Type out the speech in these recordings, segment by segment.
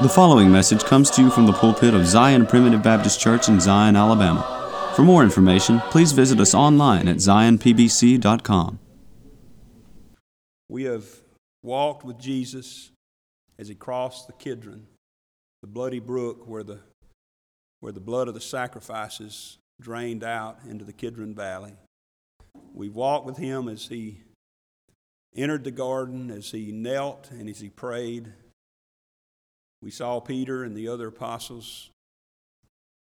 The following message comes to you from the pulpit of Zion Primitive Baptist Church in Zion, Alabama. For more information, please visit us online at zionpbc.com. We have walked with Jesus as he crossed the Kidron, the bloody brook where the, where the blood of the sacrifices drained out into the Kidron Valley. We walked with him as he entered the garden, as he knelt and as he prayed. We saw Peter and the other apostles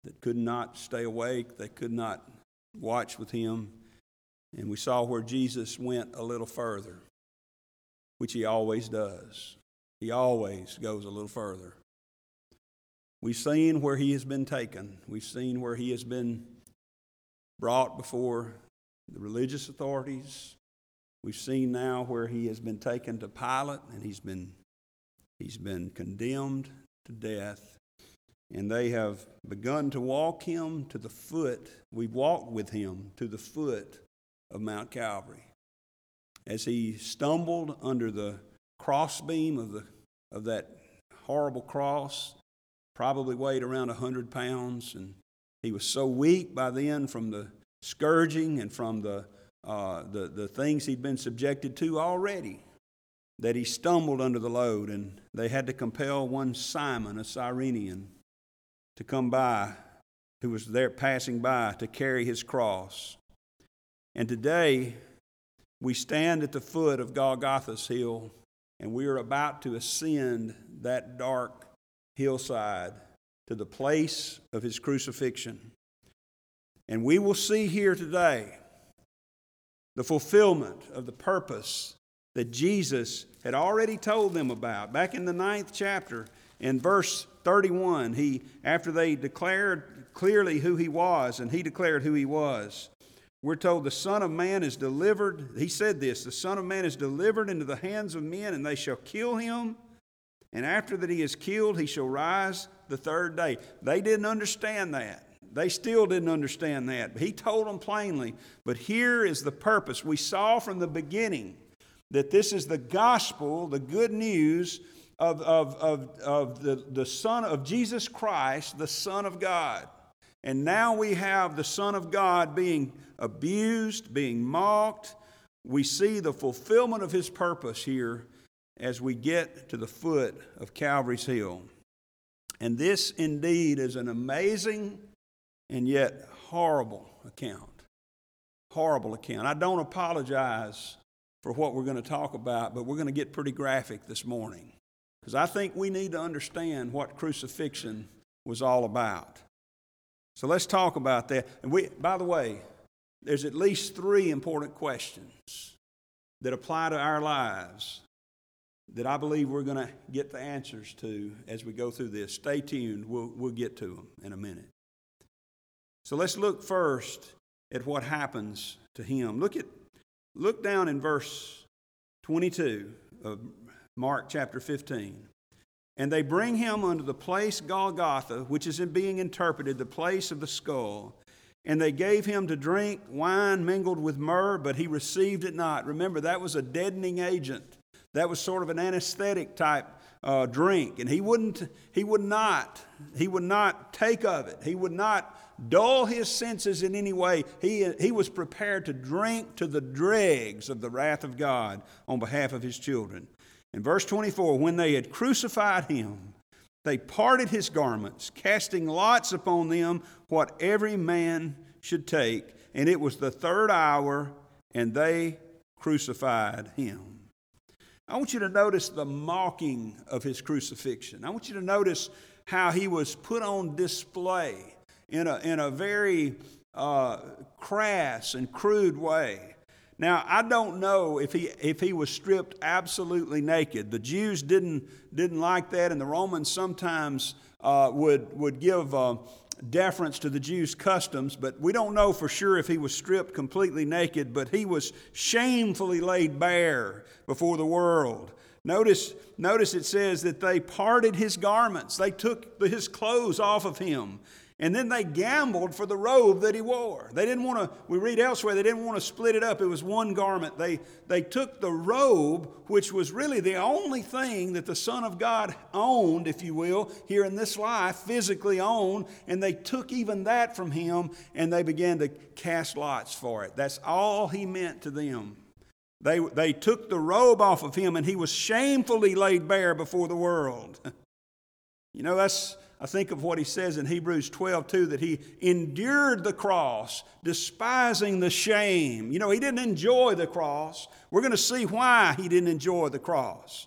that could not stay awake, they could not watch with him. And we saw where Jesus went a little further, which he always does. He always goes a little further. We've seen where he has been taken, we've seen where he has been brought before the religious authorities. We've seen now where he has been taken to Pilate and he's been He's been condemned to death, and they have begun to walk him to the foot. We've walked with him to the foot of Mount Calvary. As he stumbled under the crossbeam of, the, of that horrible cross, probably weighed around 100 pounds, and he was so weak by then from the scourging and from the, uh, the, the things he'd been subjected to already that he stumbled under the load, and they had to compel one Simon, a Cyrenian, to come by, who was there passing by, to carry his cross. And today, we stand at the foot of Golgotha's hill, and we are about to ascend that dark hillside to the place of his crucifixion. And we will see here today the fulfillment of the purpose that Jesus had already told them about. Back in the ninth chapter, in verse 31, he, after they declared clearly who he was, and he declared who he was, we're told the Son of Man is delivered. He said this the Son of Man is delivered into the hands of men, and they shall kill him. And after that he is killed, he shall rise the third day. They didn't understand that. They still didn't understand that. He told them plainly. But here is the purpose. We saw from the beginning that this is the gospel, the good news of, of, of, of the, the Son of Jesus Christ, the Son of God. And now we have the Son of God being abused, being mocked. We see the fulfillment of his purpose here as we get to the foot of Calvary's Hill. And this indeed is an amazing and yet horrible account. Horrible account. I don't apologize for what we're going to talk about, but we're going to get pretty graphic this morning. Because I think we need to understand what crucifixion was all about. So let's talk about that. And we, by the way, there's at least three important questions that apply to our lives that I believe we're going to get the answers to as we go through this. Stay tuned, we'll, we'll get to them in a minute. So let's look first at what happens to him. Look at Look down in verse 22 of Mark chapter 15. And they bring him unto the place Golgotha, which is in being interpreted the place of the skull. And they gave him to drink wine mingled with myrrh, but he received it not. Remember, that was a deadening agent. That was sort of an anesthetic type uh, drink, and he wouldn't. He would not. He would not take of it. He would not dull his senses in any way. He, he was prepared to drink to the dregs of the wrath of God on behalf of his children. In verse 24, when they had crucified him, they parted his garments, casting lots upon them what every man should take. And it was the third hour, and they crucified him. I want you to notice the mocking of his crucifixion. I want you to notice how he was put on display in a, in a very uh, crass and crude way. Now, I don't know if he, if he was stripped absolutely naked. The Jews didn't, didn't like that, and the Romans sometimes uh, would, would give uh, deference to the Jews' customs, but we don't know for sure if he was stripped completely naked, but he was shamefully laid bare before the world. Notice, notice it says that they parted his garments, they took his clothes off of him And then they gambled for the robe that he wore. They didn't want to, we read elsewhere, they didn't want to split it up. It was one garment. They, they took the robe, which was really the only thing that the Son of God owned, if you will, here in this life, physically owned, and they took even that from him and they began to cast lots for it. That's all he meant to them. They, they took the robe off of him and he was shamefully laid bare before the world. you know, that's I think of what he says in Hebrews 12, too, that he endured the cross, despising the shame. You know, he didn't enjoy the cross. We're going to see why he didn't enjoy the cross.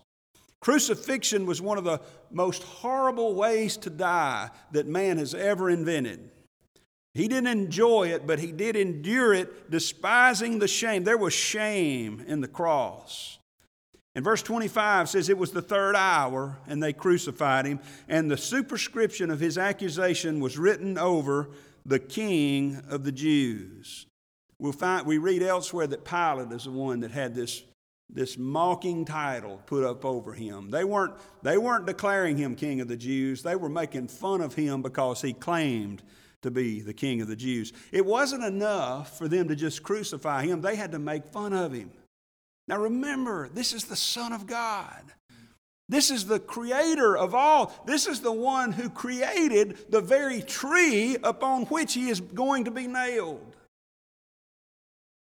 Crucifixion was one of the most horrible ways to die that man has ever invented. He didn't enjoy it, but he did endure it, despising the shame. There was shame in the cross. And verse 25 says it was the third hour and they crucified him, and the superscription of his accusation was written over the king of the Jews. We'll find, we read elsewhere that Pilate is the one that had this, this mocking title put up over him. They weren't, they weren't declaring him king of the Jews, they were making fun of him because he claimed to be the king of the Jews. It wasn't enough for them to just crucify him, they had to make fun of him. Now remember, this is the Son of God. This is the creator of all. This is the one who created the very tree upon which he is going to be nailed.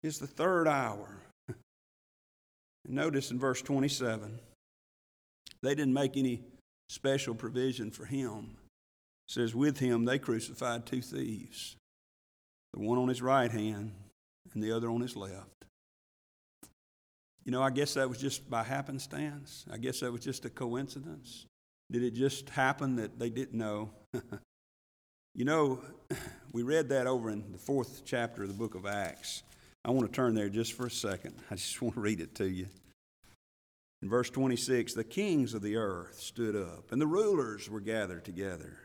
It's the third hour. notice in verse 27, they didn't make any special provision for him. It says, With him they crucified two thieves, the one on his right hand and the other on his left. You know, I guess that was just by happenstance. I guess that was just a coincidence. Did it just happen that they didn't know? you know, we read that over in the fourth chapter of the book of Acts. I want to turn there just for a second. I just want to read it to you. In verse 26, the kings of the earth stood up, and the rulers were gathered together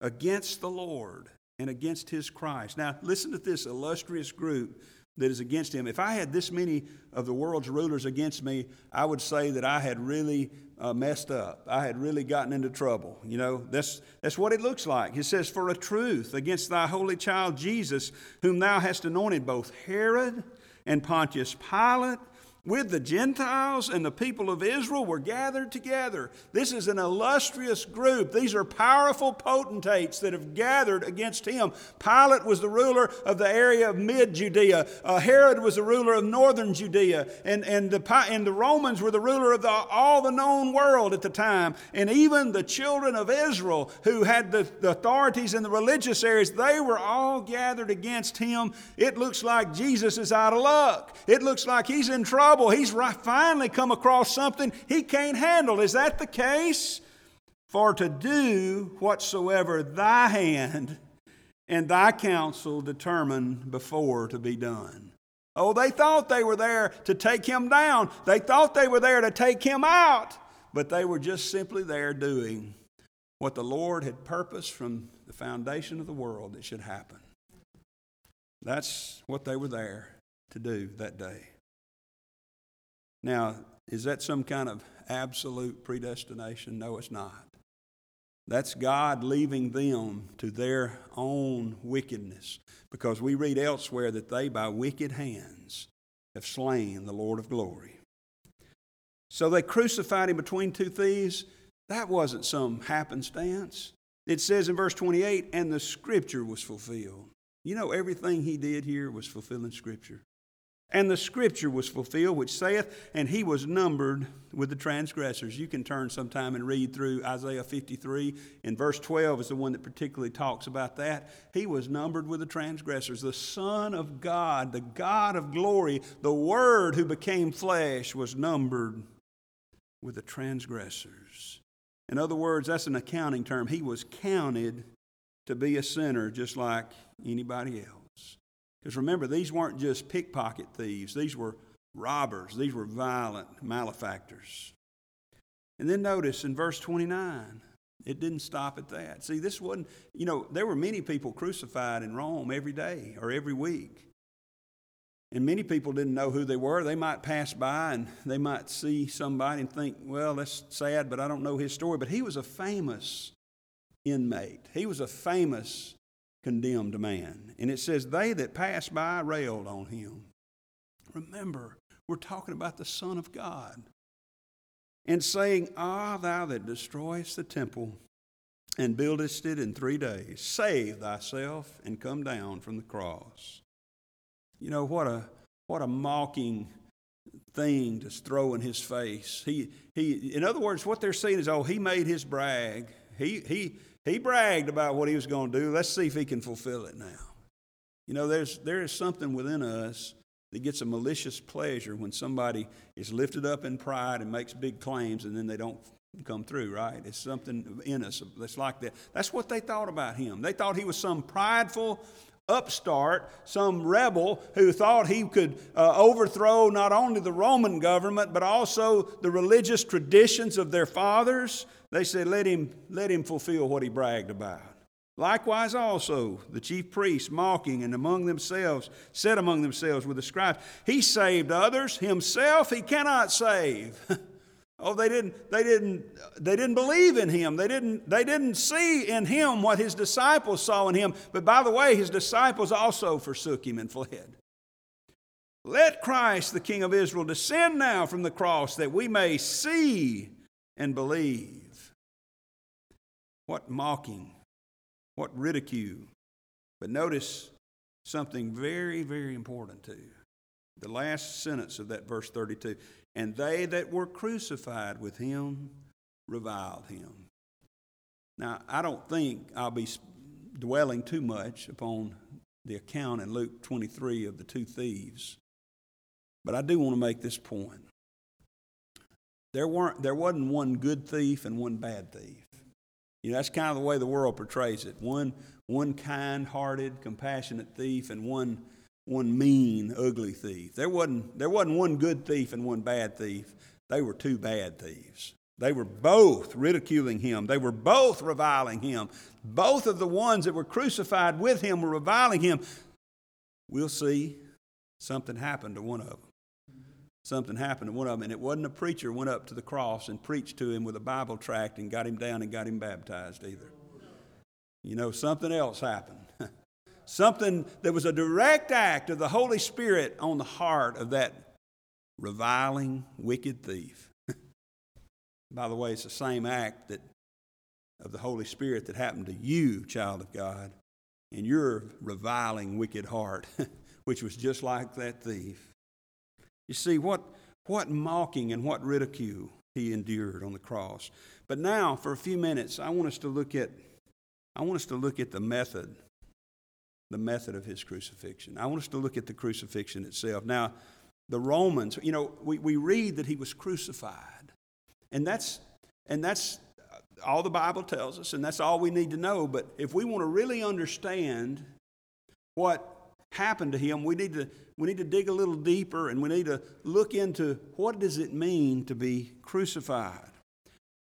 against the Lord and against his Christ. Now, listen to this illustrious group that is against him. If I had this many of the world's rulers against me, I would say that I had really uh, messed up. I had really gotten into trouble. You know, that's, that's what it looks like. He says, For a truth against thy holy child Jesus, whom thou hast anointed, both Herod and Pontius Pilate with the Gentiles and the people of Israel were gathered together. This is an illustrious group. These are powerful potentates that have gathered against him. Pilate was the ruler of the area of mid Judea, uh, Herod was the ruler of northern Judea, and, and, the, and the Romans were the ruler of the, all the known world at the time. And even the children of Israel, who had the, the authorities in the religious areas, they were all gathered against him. It looks like Jesus is out of luck. It looks like he's in trouble trouble. He's finally come across something he can't handle. Is that the case? For to do whatsoever thy hand and thy counsel determined before to be done. Oh, they thought they were there to take him down. They thought they were there to take him out. But they were just simply there doing what the Lord had purposed from the foundation of the world that should happen. That's what they were there to do that day. Now, is that some kind of absolute predestination? No, it's not. That's God leaving them to their own wickedness. Because we read elsewhere that they, by wicked hands, have slain the Lord of glory. So they crucified him between two thieves. That wasn't some happenstance. It says in verse 28 and the scripture was fulfilled. You know, everything he did here was fulfilling scripture. And the scripture was fulfilled, which saith, And he was numbered with the transgressors. You can turn sometime and read through Isaiah 53. And verse 12 is the one that particularly talks about that. He was numbered with the transgressors. The Son of God, the God of glory, the Word who became flesh, was numbered with the transgressors. In other words, that's an accounting term. He was counted to be a sinner just like anybody else. Because remember, these weren't just pickpocket thieves, these were robbers, these were violent malefactors. And then notice in verse 29, it didn't stop at that. See, this wasn't, you know, there were many people crucified in Rome every day or every week. And many people didn't know who they were. They might pass by and they might see somebody and think, well, that's sad, but I don't know his story. But he was a famous inmate. He was a famous condemned man. And it says, They that passed by railed on him. Remember, we're talking about the Son of God. And saying, Ah, thou that destroyest the temple and buildest it in three days, save thyself and come down from the cross. You know, what a, what a mocking thing to throw in his face. He, he, in other words, what they're saying is, oh, he made his brag. He, he, he bragged about what he was going to do. Let's see if he can fulfill it now. You know, there's, there is something within us that gets a malicious pleasure when somebody is lifted up in pride and makes big claims and then they don't come through, right? It's something in us that's like that. That's what they thought about him. They thought he was some prideful upstart, some rebel who thought he could uh, overthrow not only the Roman government but also the religious traditions of their fathers. They said, let him, let him fulfill what he bragged about. Likewise, also, the chief priests, mocking and among themselves, said among themselves with the scribes, He saved others, himself he cannot save. oh, they didn't, they, didn't, they didn't believe in him. They didn't, they didn't see in him what his disciples saw in him. But by the way, his disciples also forsook him and fled. Let Christ, the King of Israel, descend now from the cross that we may see and believe. What mocking what ridicule. But notice something very, very important too. The last sentence of that verse 32 and they that were crucified with him reviled him. Now, I don't think I'll be dwelling too much upon the account in Luke 23 of the two thieves, but I do want to make this point. There, weren't, there wasn't one good thief and one bad thief. You know, that's kind of the way the world portrays it. One, one kind hearted, compassionate thief and one, one mean, ugly thief. There wasn't, there wasn't one good thief and one bad thief. They were two bad thieves. They were both ridiculing him. They were both reviling him. Both of the ones that were crucified with him were reviling him. We'll see something happened to one of them something happened to one of them, and it wasn't a preacher went up to the cross and preached to him with a Bible tract and got him down and got him baptized either. You know, something else happened. Something that was a direct act of the Holy Spirit on the heart of that reviling, wicked thief. By the way, it's the same act that of the Holy Spirit that happened to you, child of God, in your reviling, wicked heart, which was just like that thief. You see, what, what mocking and what ridicule he endured on the cross. But now, for a few minutes, I want us to look at, I want us to look at the method, the method of his crucifixion. I want us to look at the crucifixion itself. Now, the Romans, you know, we, we read that he was crucified. And that's, and that's all the Bible tells us, and that's all we need to know. But if we want to really understand what happened to him, we need to, we need to dig a little deeper and we need to look into what does it mean to be crucified.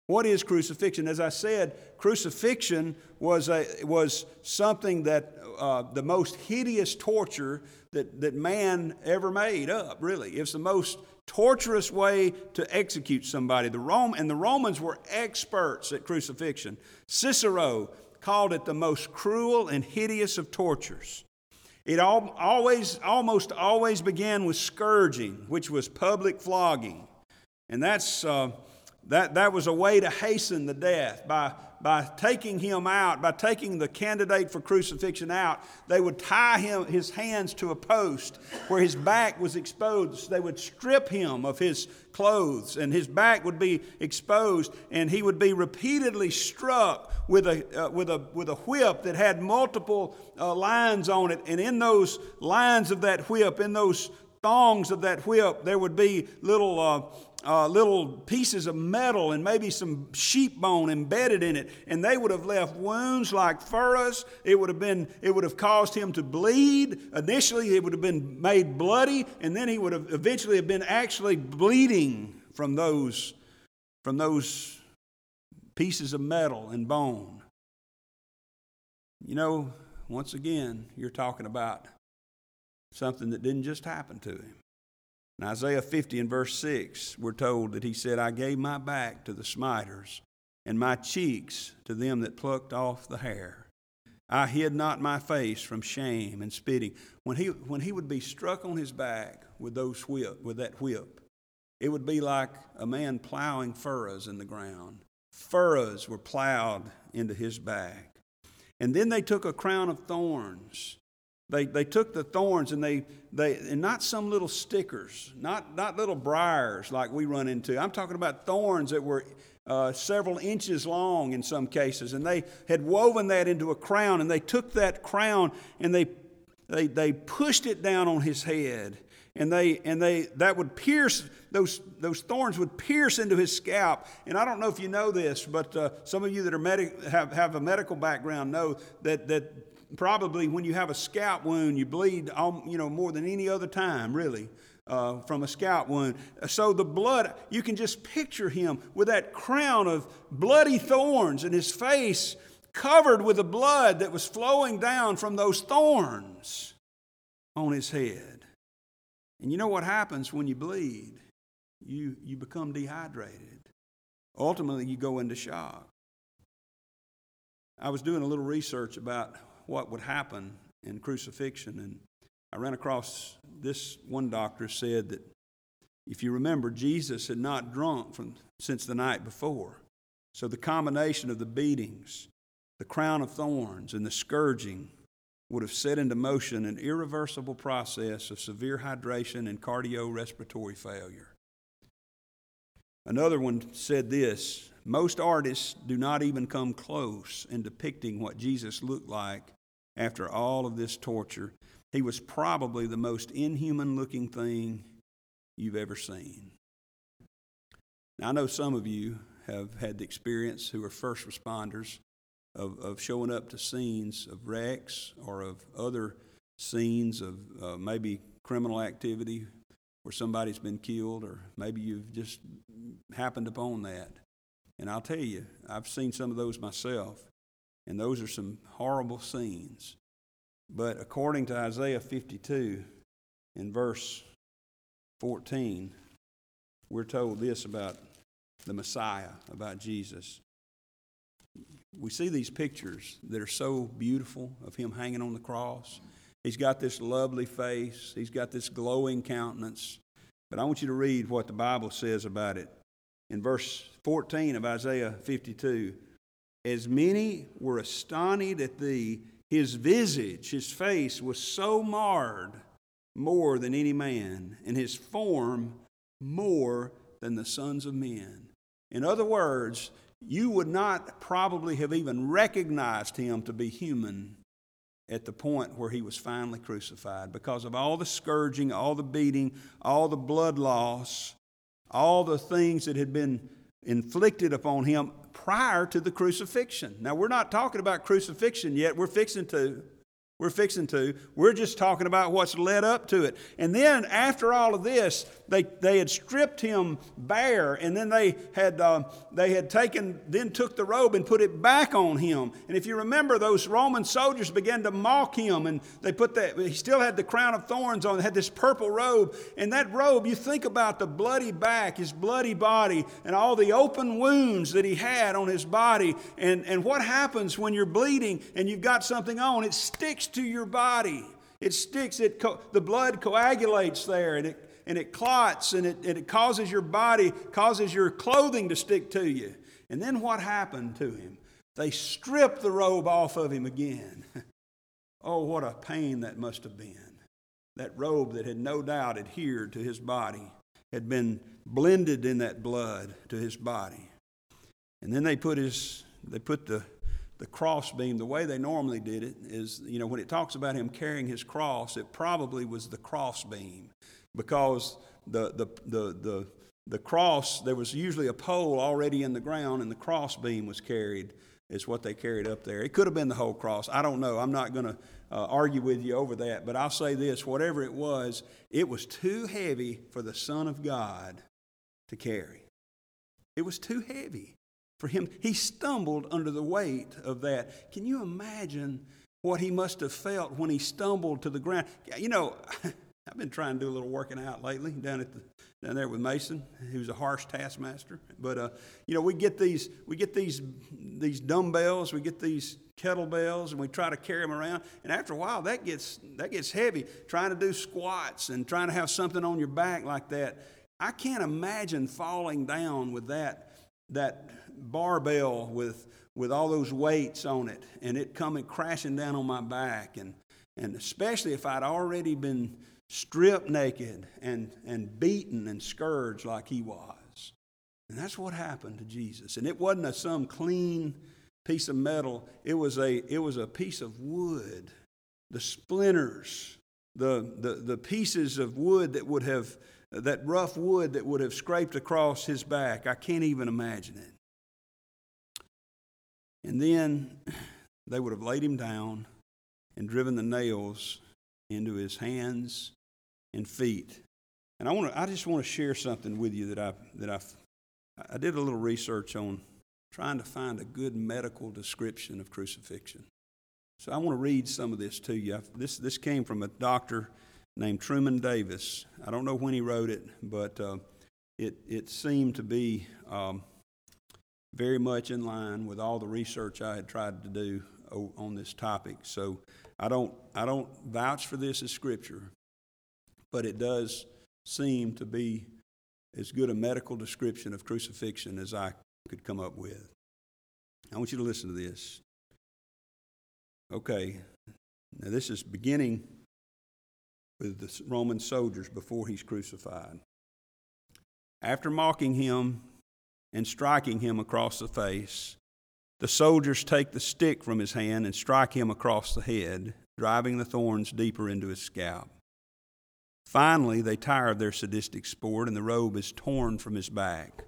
What is crucifixion? As I said, crucifixion was, a, was something that uh, the most hideous torture that, that man ever made up, really. It's the most torturous way to execute somebody. The Rome, and the Romans were experts at crucifixion. Cicero called it the most cruel and hideous of tortures. It all, always, almost always began with scourging, which was public flogging. And that's, uh, that, that was a way to hasten the death. By, by taking him out, by taking the candidate for crucifixion out, they would tie him, his hands to a post where his back was exposed. They would strip him of his clothes, and his back would be exposed, and he would be repeatedly struck with a, uh, with a, with a whip that had multiple uh, lines on it. And in those lines of that whip, in those thongs of that whip, there would be little, uh, uh, little pieces of metal and maybe some sheep bone embedded in it, and they would have left wounds like furrows. It would have been, it would have caused him to bleed. Initially, it would have been made bloody, and then he would have eventually have been actually bleeding from those, from those pieces of metal and bone. You know, once again, you're talking about something that didn't just happen to him. In Isaiah 50 and verse 6, we're told that he said, I gave my back to the smiters and my cheeks to them that plucked off the hair. I hid not my face from shame and spitting. When he, when he would be struck on his back with, those whip, with that whip, it would be like a man plowing furrows in the ground. Furrows were plowed into his back. And then they took a crown of thorns. They, they took the thorns and they, they and not some little stickers, not, not little briars like we run into. I'm talking about thorns that were uh, several inches long in some cases. And they had woven that into a crown, and they took that crown and they, they, they pushed it down on his head. And they and they that would pierce those those thorns would pierce into his scalp. And I don't know if you know this, but uh, some of you that are medic, have have a medical background know that that probably when you have a scalp wound, you bleed, you know, more than any other time, really uh, from a scalp wound. So the blood, you can just picture him with that crown of bloody thorns and his face covered with the blood that was flowing down from those thorns on his head. And you know what happens when you bleed? You, you become dehydrated. Ultimately, you go into shock. I was doing a little research about what would happen in crucifixion, and I ran across this one doctor said that if you remember, Jesus had not drunk from, since the night before. So the combination of the beatings, the crown of thorns, and the scourging would have set into motion an irreversible process of severe hydration and cardiorespiratory failure. Another one said this Most artists do not even come close in depicting what Jesus looked like after all of this torture he was probably the most inhuman looking thing you've ever seen. Now, I know some of you have had the experience who are first responders of, of showing up to scenes of wrecks or of other scenes of uh, maybe criminal activity where somebody's been killed, or maybe you've just happened upon that. And I'll tell you, I've seen some of those myself, and those are some horrible scenes. But according to Isaiah 52, in verse 14, we're told this about the Messiah, about Jesus. We see these pictures that are so beautiful of him hanging on the cross. He's got this lovely face, he's got this glowing countenance. But I want you to read what the Bible says about it. In verse 14 of Isaiah 52, as many were astonished at thee his visage, his face, was so marred more than any man, and his form more than the sons of men. In other words, you would not probably have even recognized him to be human at the point where he was finally crucified because of all the scourging, all the beating, all the blood loss, all the things that had been inflicted upon him prior to the crucifixion. Now, we're not talking about crucifixion yet. We're fixing to. We're fixing to. We're just talking about what's led up to it. And then after all of this, they, they had stripped him bare, and then they had, uh, they had taken, then took the robe and put it back on him. And if you remember, those Roman soldiers began to mock him, and they put that, he still had the crown of thorns on, had this purple robe. And that robe, you think about the bloody back, his bloody body, and all the open wounds that he had on his body. And, and what happens when you're bleeding and you've got something on? It sticks to your body. It sticks, it co- the blood coagulates there and it, and it clots and it, and it causes your body, causes your clothing to stick to you. And then what happened to him? They stripped the robe off of him again. oh, what a pain that must have been. That robe that had no doubt adhered to his body had been blended in that blood to his body. And then they put his, they put the the cross beam, the way they normally did it is, you know, when it talks about him carrying his cross, it probably was the cross beam because the, the, the, the, the cross, there was usually a pole already in the ground and the cross beam was carried, is what they carried up there. It could have been the whole cross. I don't know. I'm not going to uh, argue with you over that, but I'll say this whatever it was, it was too heavy for the Son of God to carry. It was too heavy for him. He stumbled under the weight of that. Can you imagine what he must have felt when he stumbled to the ground? You know, I've been trying to do a little working out lately down at the down there with Mason, who's a harsh taskmaster. But uh, you know, we get these we get these these dumbbells, we get these kettlebells, and we try to carry them around. And after a while, that gets that gets heavy. Trying to do squats and trying to have something on your back like that. I can't imagine falling down with that that barbell with with all those weights on it and it coming crashing down on my back and and especially if I'd already been stripped naked and, and beaten and scourged like he was. And that's what happened to Jesus. And it wasn't a, some clean piece of metal, it was a, it was a piece of wood. The splinters, the, the, the pieces of wood that would have, that rough wood that would have scraped across his back. I can't even imagine it. And then they would have laid him down and driven the nails into his hands and feet. And I want to, I just want to share something with you that I that I I did a little research on trying to find a good medical description of crucifixion. So I want to read some of this to you. This this came from a doctor named Truman Davis. I don't know when he wrote it, but uh, it it seemed to be um, very much in line with all the research I had tried to do on this topic. So I don't I don't vouch for this as scripture, but it does seem to be as good a medical description of crucifixion as I could come up with. I want you to listen to this. Okay, now this is beginning with the Roman soldiers before he's crucified. After mocking him and striking him across the face, the soldiers take the stick from his hand and strike him across the head, driving the thorns deeper into his scalp. Finally, they tire of their sadistic sport, and the robe is torn from his back.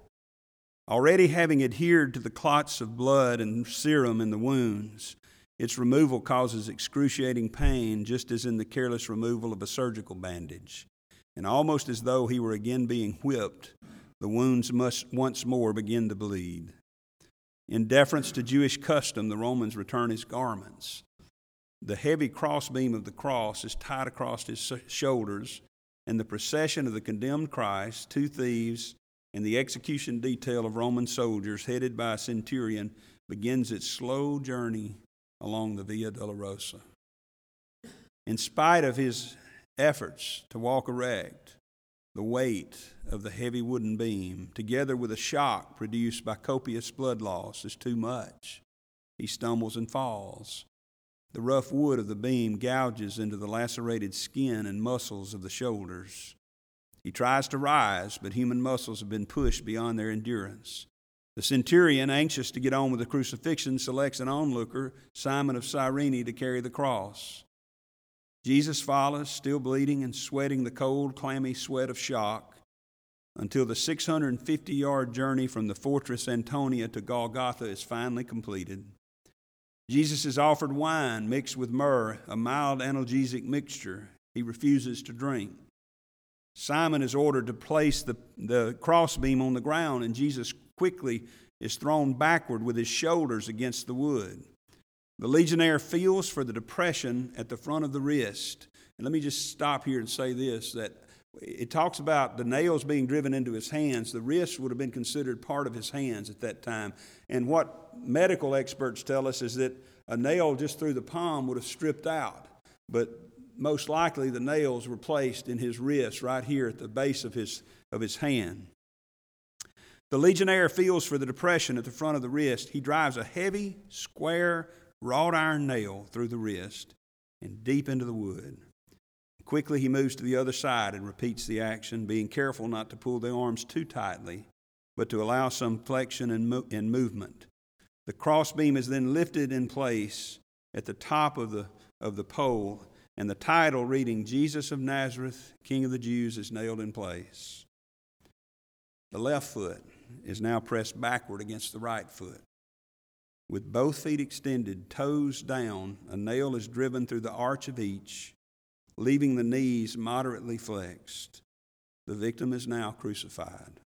Already having adhered to the clots of blood and serum in the wounds, its removal causes excruciating pain, just as in the careless removal of a surgical bandage. And almost as though he were again being whipped, the wounds must once more begin to bleed. In deference to Jewish custom, the Romans return his garments. The heavy crossbeam of the cross is tied across his shoulders and the procession of the condemned Christ, two thieves, and the execution detail of Roman soldiers headed by a centurion begins its slow journey along the Via Dolorosa. In spite of his efforts to walk erect, the weight of the heavy wooden beam, together with a shock produced by copious blood loss, is too much. He stumbles and falls. The rough wood of the beam gouges into the lacerated skin and muscles of the shoulders. He tries to rise, but human muscles have been pushed beyond their endurance. The centurion, anxious to get on with the crucifixion, selects an onlooker, Simon of Cyrene, to carry the cross. Jesus follows, still bleeding and sweating the cold, clammy sweat of shock, until the 650 yard journey from the fortress Antonia to Golgotha is finally completed. Jesus is offered wine mixed with myrrh, a mild analgesic mixture he refuses to drink. Simon is ordered to place the, the crossbeam on the ground, and Jesus quickly is thrown backward with his shoulders against the wood. The legionnaire feels for the depression at the front of the wrist. And let me just stop here and say this that it talks about the nails being driven into his hands. The wrist would have been considered part of his hands at that time. And what medical experts tell us is that a nail just through the palm would have stripped out. But most likely the nails were placed in his wrist right here at the base of his, of his hand. The legionnaire feels for the depression at the front of the wrist. He drives a heavy, square, wrought iron nail through the wrist and deep into the wood. Quickly, he moves to the other side and repeats the action, being careful not to pull the arms too tightly, but to allow some flexion and, mo- and movement. The crossbeam is then lifted in place at the top of the, of the pole, and the title reading Jesus of Nazareth, King of the Jews, is nailed in place. The left foot is now pressed backward against the right foot. With both feet extended, toes down, a nail is driven through the arch of each leaving the knees moderately flexed. The victim is now crucified.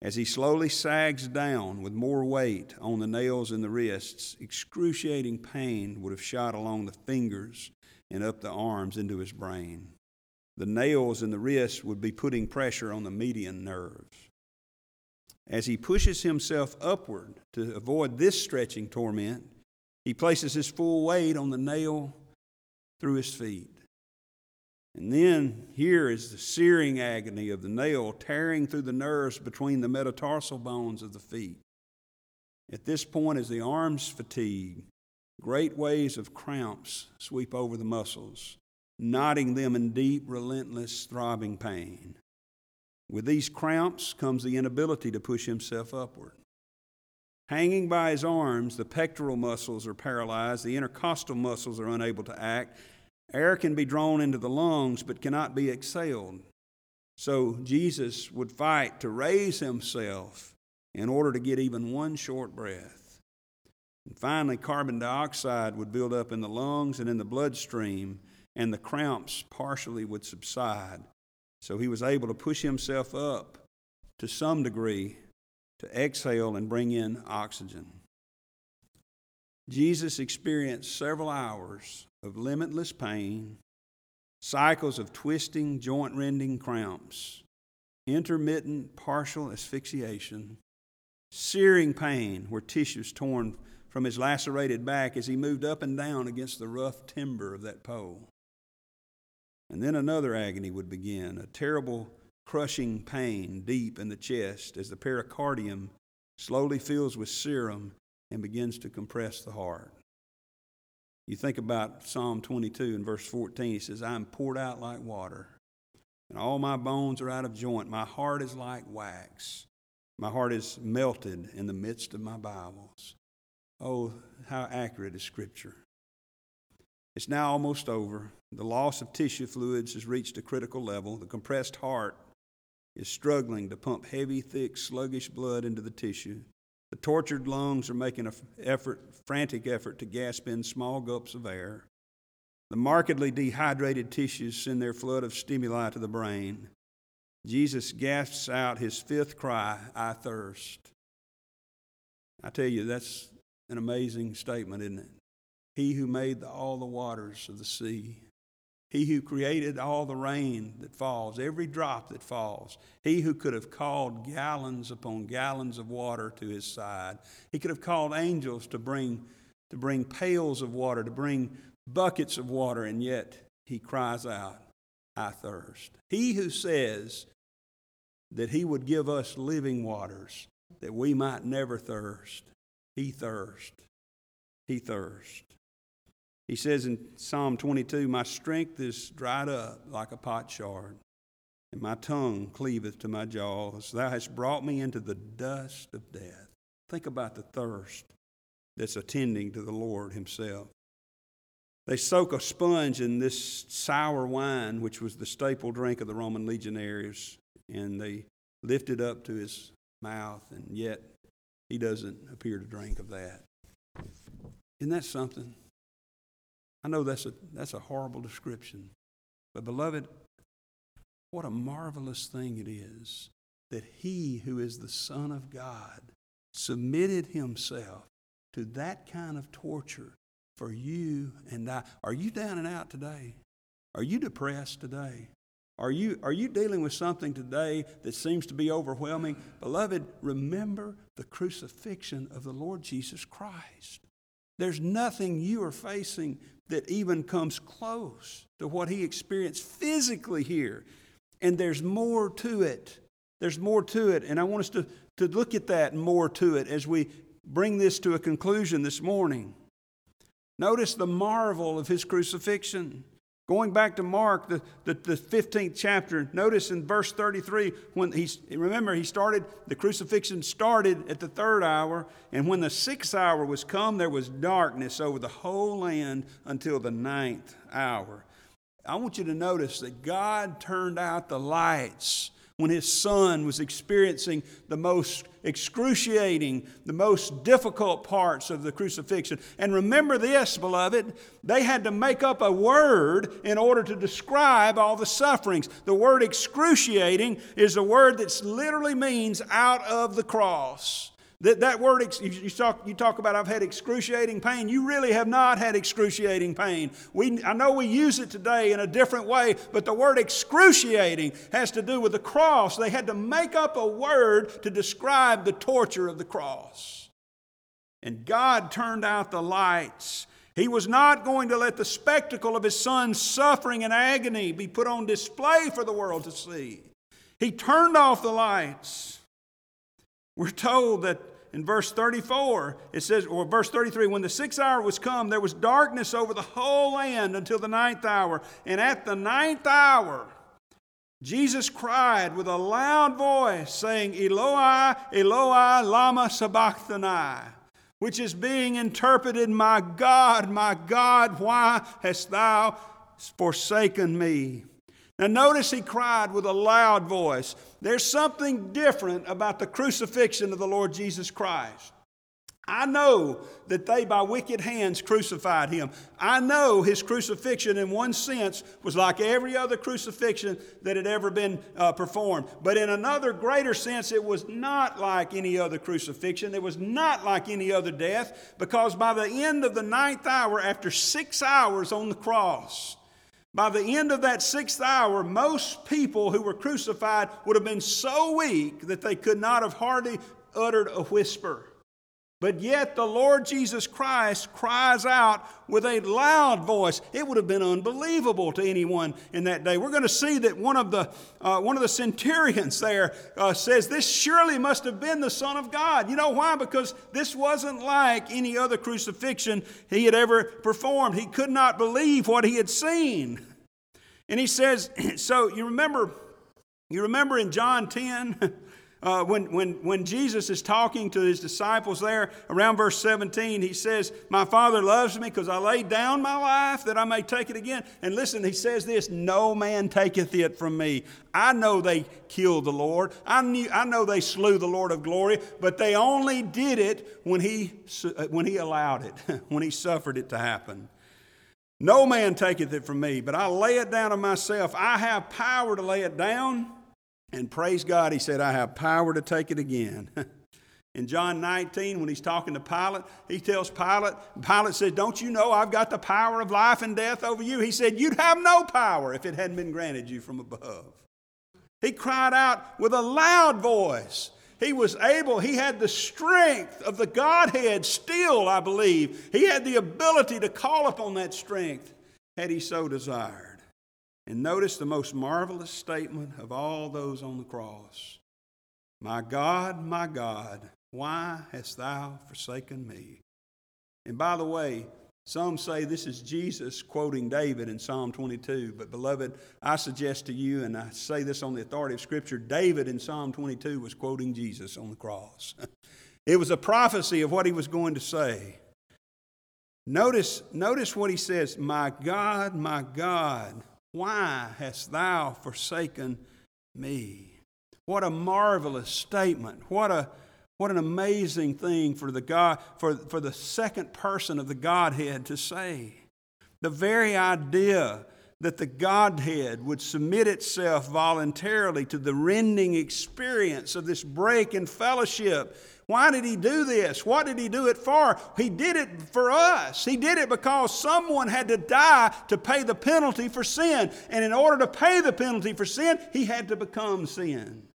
As he slowly sags down with more weight on the nails in the wrists, excruciating pain would have shot along the fingers and up the arms into his brain. The nails in the wrists would be putting pressure on the median nerves. As he pushes himself upward to avoid this stretching torment, he places his full weight on the nail through his feet. And then here is the searing agony of the nail tearing through the nerves between the metatarsal bones of the feet. At this point, as the arms fatigue, great waves of cramps sweep over the muscles, knotting them in deep, relentless, throbbing pain. With these cramps comes the inability to push himself upward. Hanging by his arms, the pectoral muscles are paralyzed, the intercostal muscles are unable to act. Air can be drawn into the lungs but cannot be exhaled. So Jesus would fight to raise himself in order to get even one short breath. And finally, carbon dioxide would build up in the lungs and in the bloodstream, and the cramps partially would subside. So he was able to push himself up to some degree to exhale and bring in oxygen. Jesus experienced several hours of limitless pain, cycles of twisting, joint rending cramps, intermittent partial asphyxiation, searing pain where tissues torn from his lacerated back as he moved up and down against the rough timber of that pole. And then another agony would begin, a terrible crushing pain deep in the chest as the pericardium slowly fills with serum and begins to compress the heart. You think about Psalm 22 and verse 14, he says, I am poured out like water, and all my bones are out of joint. My heart is like wax. My heart is melted in the midst of my bowels. Oh, how accurate is Scripture. It's now almost over. The loss of tissue fluids has reached a critical level. The compressed heart is struggling to pump heavy, thick, sluggish blood into the tissue. The tortured lungs are making an effort, frantic effort to gasp in small gulps of air. The markedly dehydrated tissues send their flood of stimuli to the brain. Jesus gasps out his fifth cry, I thirst. I tell you, that's an amazing statement, isn't it? He who made the, all the waters of the sea, he who created all the rain that falls, every drop that falls, he who could have called gallons upon gallons of water to his side, he could have called angels to bring, to bring pails of water, to bring buckets of water, and yet he cries out, I thirst. He who says that he would give us living waters that we might never thirst, he thirst. He thirst. He says in Psalm 22, My strength is dried up like a potsherd, and my tongue cleaveth to my jaws. Thou hast brought me into the dust of death. Think about the thirst that's attending to the Lord Himself. They soak a sponge in this sour wine, which was the staple drink of the Roman legionaries, and they lift it up to his mouth, and yet he doesn't appear to drink of that. Isn't that something? I know that's a, that's a horrible description, but beloved, what a marvelous thing it is that he who is the Son of God submitted himself to that kind of torture for you and I. Are you down and out today? Are you depressed today? Are you, are you dealing with something today that seems to be overwhelming? Beloved, remember the crucifixion of the Lord Jesus Christ. There's nothing you are facing that even comes close to what he experienced physically here. And there's more to it. There's more to it. And I want us to, to look at that more to it as we bring this to a conclusion this morning. Notice the marvel of his crucifixion. Going back to Mark, the, the, the, 15th chapter, notice in verse 33, when he, remember, he started, the crucifixion started at the third hour, and when the sixth hour was come, there was darkness over the whole land until the ninth hour. I want you to notice that God turned out the lights when his son was experiencing the most excruciating, the most difficult parts of the crucifixion. And remember this, beloved, they had to make up a word in order to describe all the sufferings. The word excruciating is a word that literally means out of the cross. That, that word, you talk, you talk about I've had excruciating pain. You really have not had excruciating pain. We, I know we use it today in a different way, but the word excruciating has to do with the cross. They had to make up a word to describe the torture of the cross. And God turned out the lights. He was not going to let the spectacle of his son's suffering and agony be put on display for the world to see. He turned off the lights. We're told that in verse 34, it says, or verse 33, when the sixth hour was come, there was darkness over the whole land until the ninth hour. And at the ninth hour, Jesus cried with a loud voice, saying, Eloi, Eloi, Lama Sabachthani, which is being interpreted, My God, my God, why hast thou forsaken me? Now, notice he cried with a loud voice. There's something different about the crucifixion of the Lord Jesus Christ. I know that they by wicked hands crucified him. I know his crucifixion, in one sense, was like every other crucifixion that had ever been uh, performed. But in another greater sense, it was not like any other crucifixion. It was not like any other death, because by the end of the ninth hour, after six hours on the cross, by the end of that sixth hour, most people who were crucified would have been so weak that they could not have hardly uttered a whisper. But yet the Lord Jesus Christ cries out with a loud voice. It would have been unbelievable to anyone in that day. We're going to see that one of the, uh, one of the centurions there uh, says, This surely must have been the Son of God. You know why? Because this wasn't like any other crucifixion he had ever performed. He could not believe what he had seen. And he says, So you remember, you remember in John 10? Uh, when, when, when Jesus is talking to his disciples there around verse 17, he says, My Father loves me because I laid down my life that I may take it again. And listen, he says this No man taketh it from me. I know they killed the Lord, I, knew, I know they slew the Lord of glory, but they only did it when he, uh, when he allowed it, when he suffered it to happen. No man taketh it from me, but I lay it down of myself. I have power to lay it down and praise God, he said, I have power to take it again. In John 19, when he's talking to Pilate, he tells Pilate, Pilate says, Don't you know I've got the power of life and death over you? He said, You'd have no power if it hadn't been granted you from above. He cried out with a loud voice. He was able, he had the strength of the Godhead still, I believe. He had the ability to call upon that strength had he so desired. And notice the most marvelous statement of all those on the cross My God, my God, why hast thou forsaken me? And by the way, some say this is Jesus quoting David in Psalm 22. But, beloved, I suggest to you, and I say this on the authority of Scripture, David in Psalm 22 was quoting Jesus on the cross. it was a prophecy of what he was going to say. Notice, notice what he says My God, my God, why hast thou forsaken me? What a marvelous statement. What, a, what an amazing thing for the, God, for, for the second person of the Godhead to say. The very idea that the Godhead would submit itself voluntarily to the rending experience of this break in fellowship why did he do this? What did he do it for? He did it for us. He did it because someone had to die to pay the penalty for sin. And in order to pay the penalty for sin, he had to become sin.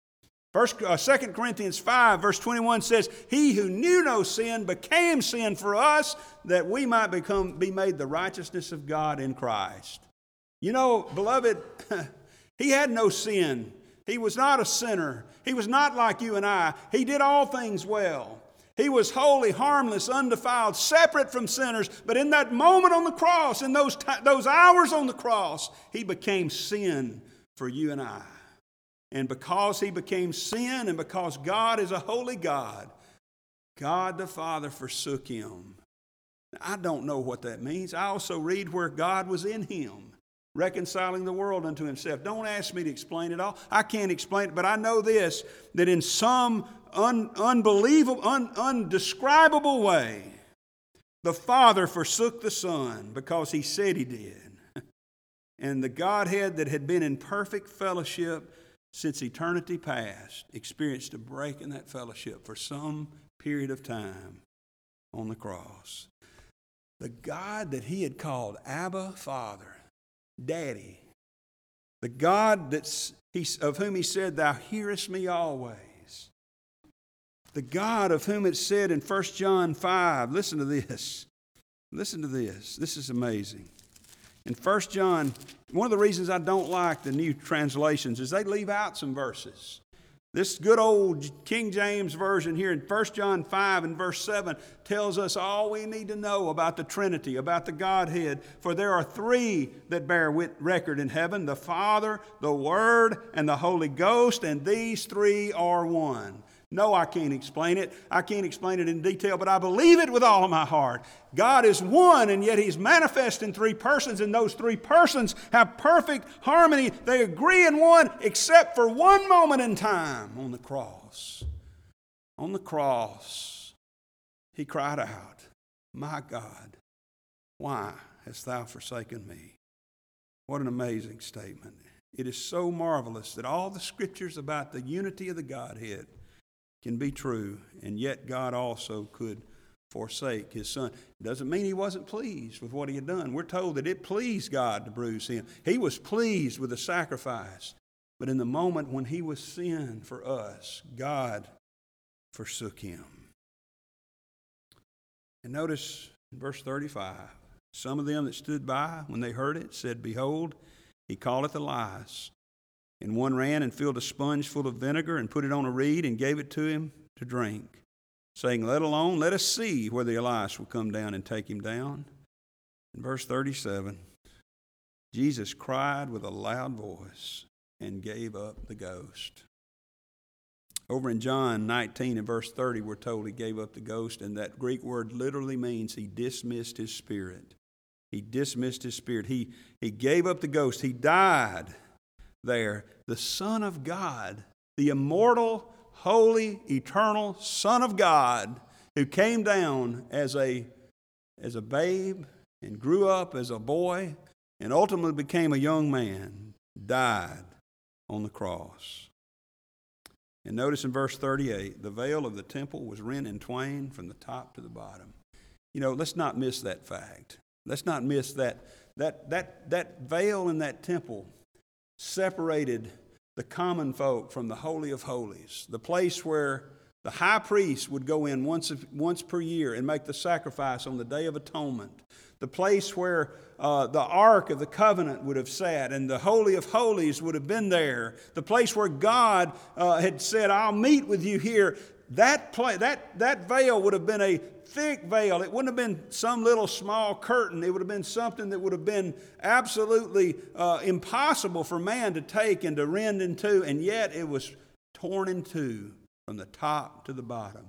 First, uh, 2 Corinthians 5, verse 21 says, He who knew no sin became sin for us that we might become, be made the righteousness of God in Christ. You know, beloved, he had no sin. He was not a sinner. He was not like you and I. He did all things well. He was holy, harmless, undefiled, separate from sinners. But in that moment on the cross, in those, t- those hours on the cross, he became sin for you and I. And because he became sin and because God is a holy God, God the Father forsook him. I don't know what that means. I also read where God was in him reconciling the world unto himself. Don't ask me to explain it all. I can't explain it, but I know this that in some un, unbelievable, un, undescribable way, the Father forsook the Son because he said he did. And the Godhead that had been in perfect fellowship since eternity past experienced a break in that fellowship for some period of time on the cross. The God that he had called Abba Father, Daddy, the God that's, he, of whom he said, Thou hearest me always. The God of whom it said in 1 John 5, listen to this. Listen to this. This is amazing. In 1 John, one of the reasons I don't like the new translations is they leave out some verses. This good old King James Version here in 1 John 5 and verse 7 tells us all we need to know about the Trinity, about the Godhead. For there are three that bear record in heaven the Father, the Word, and the Holy Ghost, and these three are one. No, I can't explain it. I can't explain it in detail, but I believe it with all of my heart. God is one, and yet He's manifest in three persons, and those three persons have perfect harmony. They agree in one, except for one moment in time on the cross. On the cross, He cried out, My God, why hast Thou forsaken me? What an amazing statement. It is so marvelous that all the scriptures about the unity of the Godhead can be true, and yet God also could forsake his son. Doesn't mean he wasn't pleased with what he had done. We're told that it pleased God to bruise him. He was pleased with the sacrifice. But in the moment when he was sin for us, God forsook him. And notice in verse 35 some of them that stood by when they heard it said, Behold, he calleth Elias. And one ran and filled a sponge full of vinegar and put it on a reed and gave it to him to drink, saying, Let alone, let us see whether Elias will come down and take him down. In verse 37, Jesus cried with a loud voice and gave up the ghost. Over in John 19 and verse 30, we're told he gave up the ghost, and that Greek word literally means he dismissed his spirit. He dismissed his spirit. He, he gave up the ghost. He died there, the Son of God, the immortal, holy, eternal Son of God, who came down as a, as a babe and grew up as a boy and ultimately became a young man, died on the cross. And notice in verse 38 the veil of the temple was rent in twain from the top to the bottom. You know, let's not miss that fact. Let's not miss that. That, that, that veil in that temple separated the common folk from the Holy of Holies, the place where the high priest would go in once, once per year and make the sacrifice on the Day of Atonement, the place where uh, the Ark of the Covenant would have sat and the Holy of Holies would have been there, the place where God uh, had said, I'll meet with you here. That, that, that veil would have been a thick veil. It wouldn't have been some little small curtain. It would have been something that would have been absolutely uh, impossible for man to take and to rend in two, and yet it was torn in two from the top to the bottom.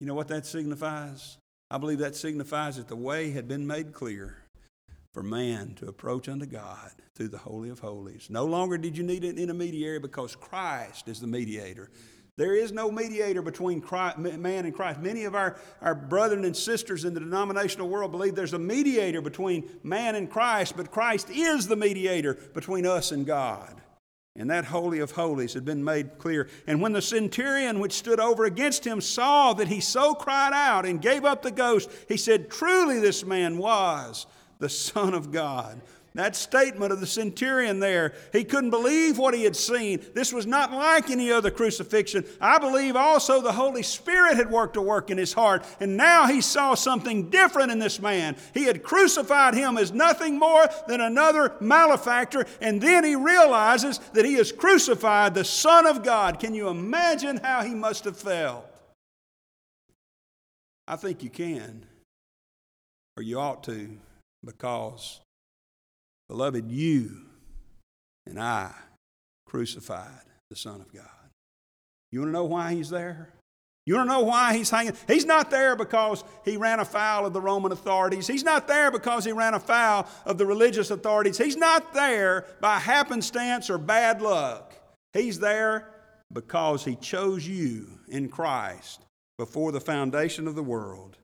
You know what that signifies? I believe that signifies that the way had been made clear for man to approach unto God through the Holy of Holies. No longer did you need an intermediary because Christ is the mediator. There is no mediator between Christ, man and Christ. Many of our, our brethren and sisters in the denominational world believe there's a mediator between man and Christ, but Christ is the mediator between us and God. And that Holy of Holies had been made clear. And when the centurion which stood over against him saw that he so cried out and gave up the ghost, he said, Truly this man was the Son of God. That statement of the centurion there, he couldn't believe what he had seen. This was not like any other crucifixion. I believe also the Holy Spirit had worked a work in his heart, and now he saw something different in this man. He had crucified him as nothing more than another malefactor, and then he realizes that he has crucified the Son of God. Can you imagine how he must have felt? I think you can, or you ought to, because Beloved, you and I crucified the Son of God. You want to know why he's there? You want to know why he's hanging? He's not there because he ran afoul of the Roman authorities. He's not there because he ran afoul of the religious authorities. He's not there by happenstance or bad luck. He's there because he chose you in Christ before the foundation of the world.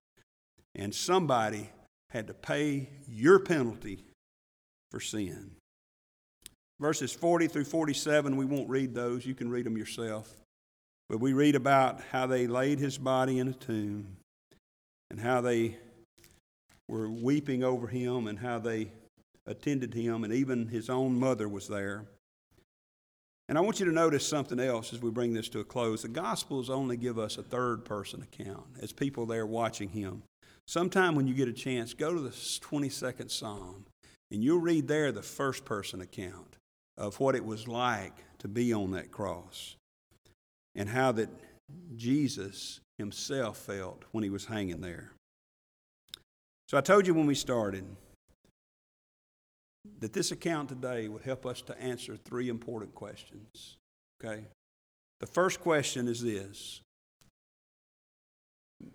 And somebody had to pay your penalty for sin. Verses 40 through 47, we won't read those. You can read them yourself. But we read about how they laid his body in a tomb and how they were weeping over him and how they attended him, and even his own mother was there. And I want you to notice something else as we bring this to a close. The Gospels only give us a third person account as people there watching him. Sometime when you get a chance, go to the 22nd Psalm and you'll read there the first person account of what it was like to be on that cross and how that Jesus himself felt when he was hanging there. So I told you when we started that this account today would help us to answer three important questions. Okay? The first question is this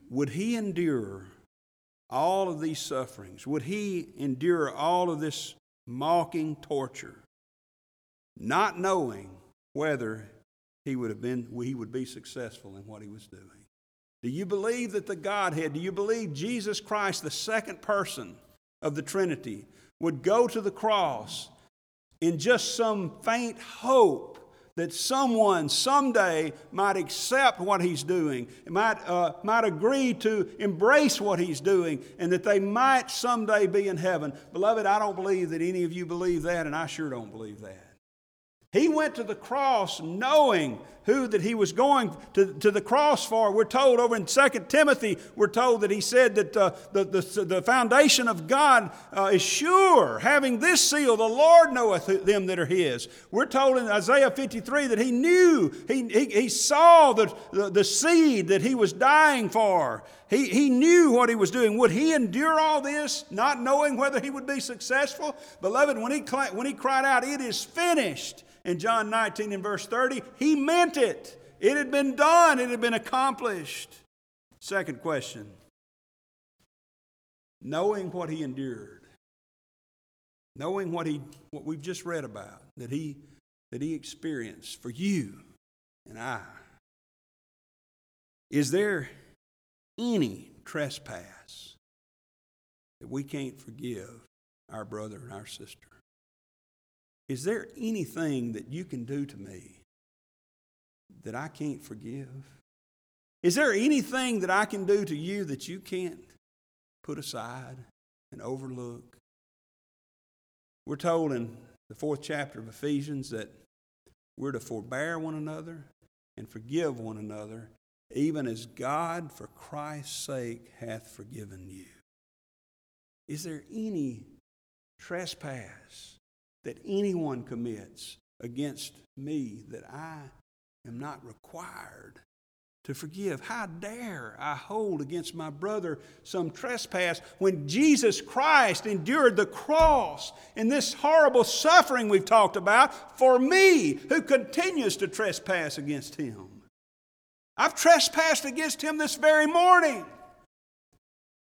Would he endure all of these sufferings? Would he endure all of this mocking torture, not knowing whether he would have been he would be successful in what he was doing? Do you believe that the Godhead, do you believe Jesus Christ, the second person of the Trinity, would go to the cross in just some faint hope that someone someday might accept what he's doing, might, uh, might agree to embrace what he's doing, and that they might someday be in heaven. Beloved, I don't believe that any of you believe that, and I sure don't believe that. He went to the cross knowing who that he was going to, to the cross for. We're told over in 2 Timothy, we're told that he said that uh, the, the, the foundation of God uh, is sure. Having this seal, the Lord knoweth them that are his. We're told in Isaiah 53 that he knew, he, he, he saw the, the, the seed that he was dying for. He, he knew what he was doing. Would he endure all this, not knowing whether he would be successful? Beloved, when he, when he cried out, It is finished in John 19 and verse 30, he meant it. It had been done, it had been accomplished. Second question knowing what he endured, knowing what, he, what we've just read about, that he, that he experienced for you and I, is there any trespass that we can't forgive our brother and our sister? Is there anything that you can do to me that I can't forgive? Is there anything that I can do to you that you can't put aside and overlook? We're told in the fourth chapter of Ephesians that we're to forbear one another and forgive one another, even as God, for Christ's sake, hath forgiven you. Is there any trespass that anyone commits against me that I am not required to forgive. How dare I hold against my brother some trespass when Jesus Christ endured the cross and this horrible suffering we've talked about for me who continues to trespass against him? I've trespassed against him this very morning.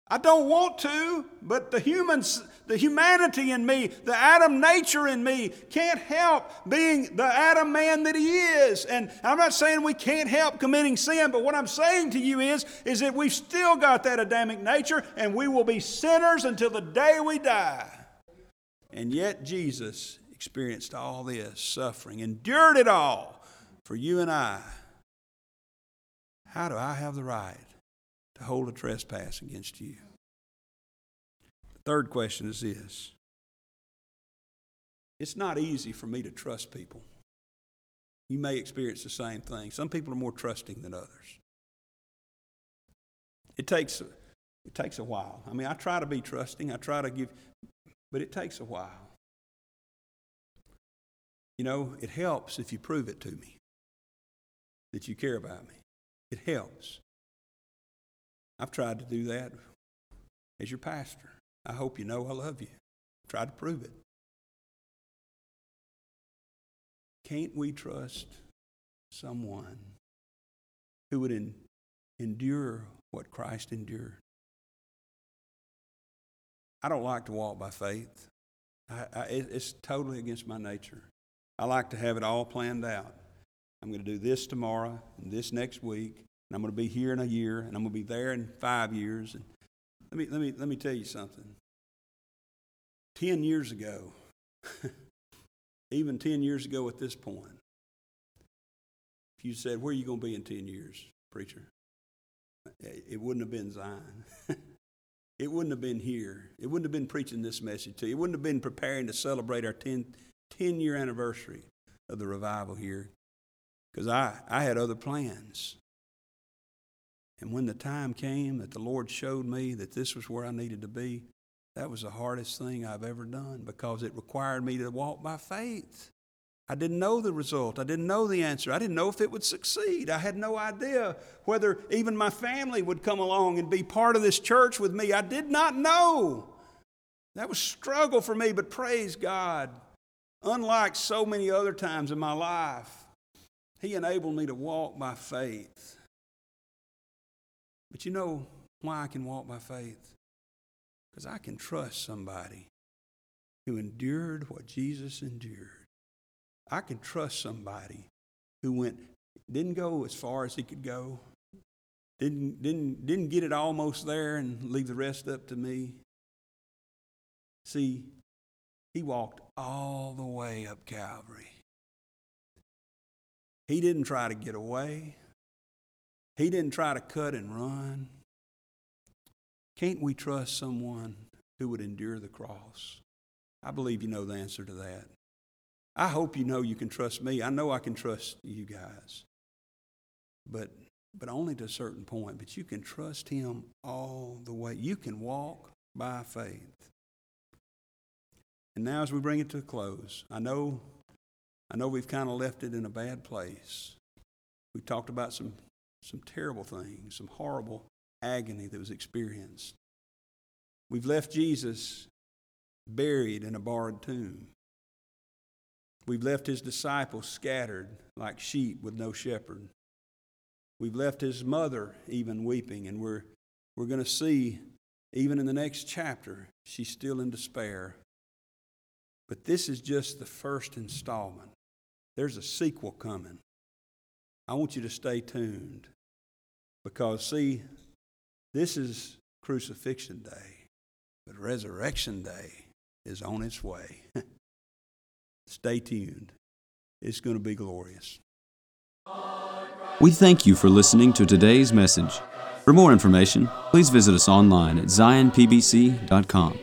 I don't want to, but the humans, the humanity in me, the Adam nature in me can't help being the Adam man that he is. And I'm not saying we can't help committing sin, but what I'm saying to you is, is that we've still got that Adamic nature and we will be sinners until the day we die. And yet Jesus experienced all this suffering, endured it all for you and I. How do I have the right to hold a trespass against you. The Third question is this It's not easy for me to trust people. You may experience the same thing. Some people are more trusting than others. It takes, it takes a while. I mean, I try to be trusting, I try to give, but it takes a while. You know, it helps if you prove it to me that you care about me. It helps. I've tried to do that as your pastor. I hope you know I love you. Try to prove it. Can't we trust someone who would endure what Christ endured? I don't like to walk by faith. I, I, it's totally against my nature. I like to have it all planned out. I'm going to do this tomorrow and this next week, and I'm going to be here in a year, and I'm going to be there in five years. And let me, let me, let me tell you something. Ten years ago, even ten years ago at this point, if you said, Where are you going to be in 10 years, preacher? It wouldn't have been Zion. it wouldn't have been here. It wouldn't have been preaching this message to you. It wouldn't have been preparing to celebrate our 10, 10 year anniversary of the revival here. Because I, I had other plans. And when the time came that the Lord showed me that this was where I needed to be, that was the hardest thing I've ever done because it required me to walk by faith. I didn't know the result. I didn't know the answer. I didn't know if it would succeed. I had no idea whether even my family would come along and be part of this church with me. I did not know. That was struggle for me, but praise God. Unlike so many other times in my life, He enabled me to walk by faith. But you know why I can walk by faith? Because I can trust somebody who endured what Jesus endured. I can trust somebody who went, didn't go as far as he could go, didn't, didn't, didn't get it almost there and leave the rest up to me. See, he walked all the way up Calvary. He didn't try to get away. He didn't try to cut and run. Can't we trust someone who would endure the cross? I believe you know the answer to that. I hope you know you can trust me. I know I can trust you guys. But but only to a certain point. But you can trust him all the way. You can walk by faith. And now as we bring it to a close, I know I know we've kind of left it in a bad place. We talked about some some terrible things, some horrible agony that was experienced. We've left Jesus buried in a borrowed tomb. We've left his disciples scattered like sheep with no shepherd. We've left his mother even weeping, and we're, we're going to see, even in the next chapter, she's still in despair. But this is just the first installment. There's a sequel coming. I want you to stay tuned because, see, this is crucifixion day, but resurrection day is on its way. Stay tuned. It's going to be glorious. We thank you for listening to today's message. For more information, please visit us online at zionpbc.com.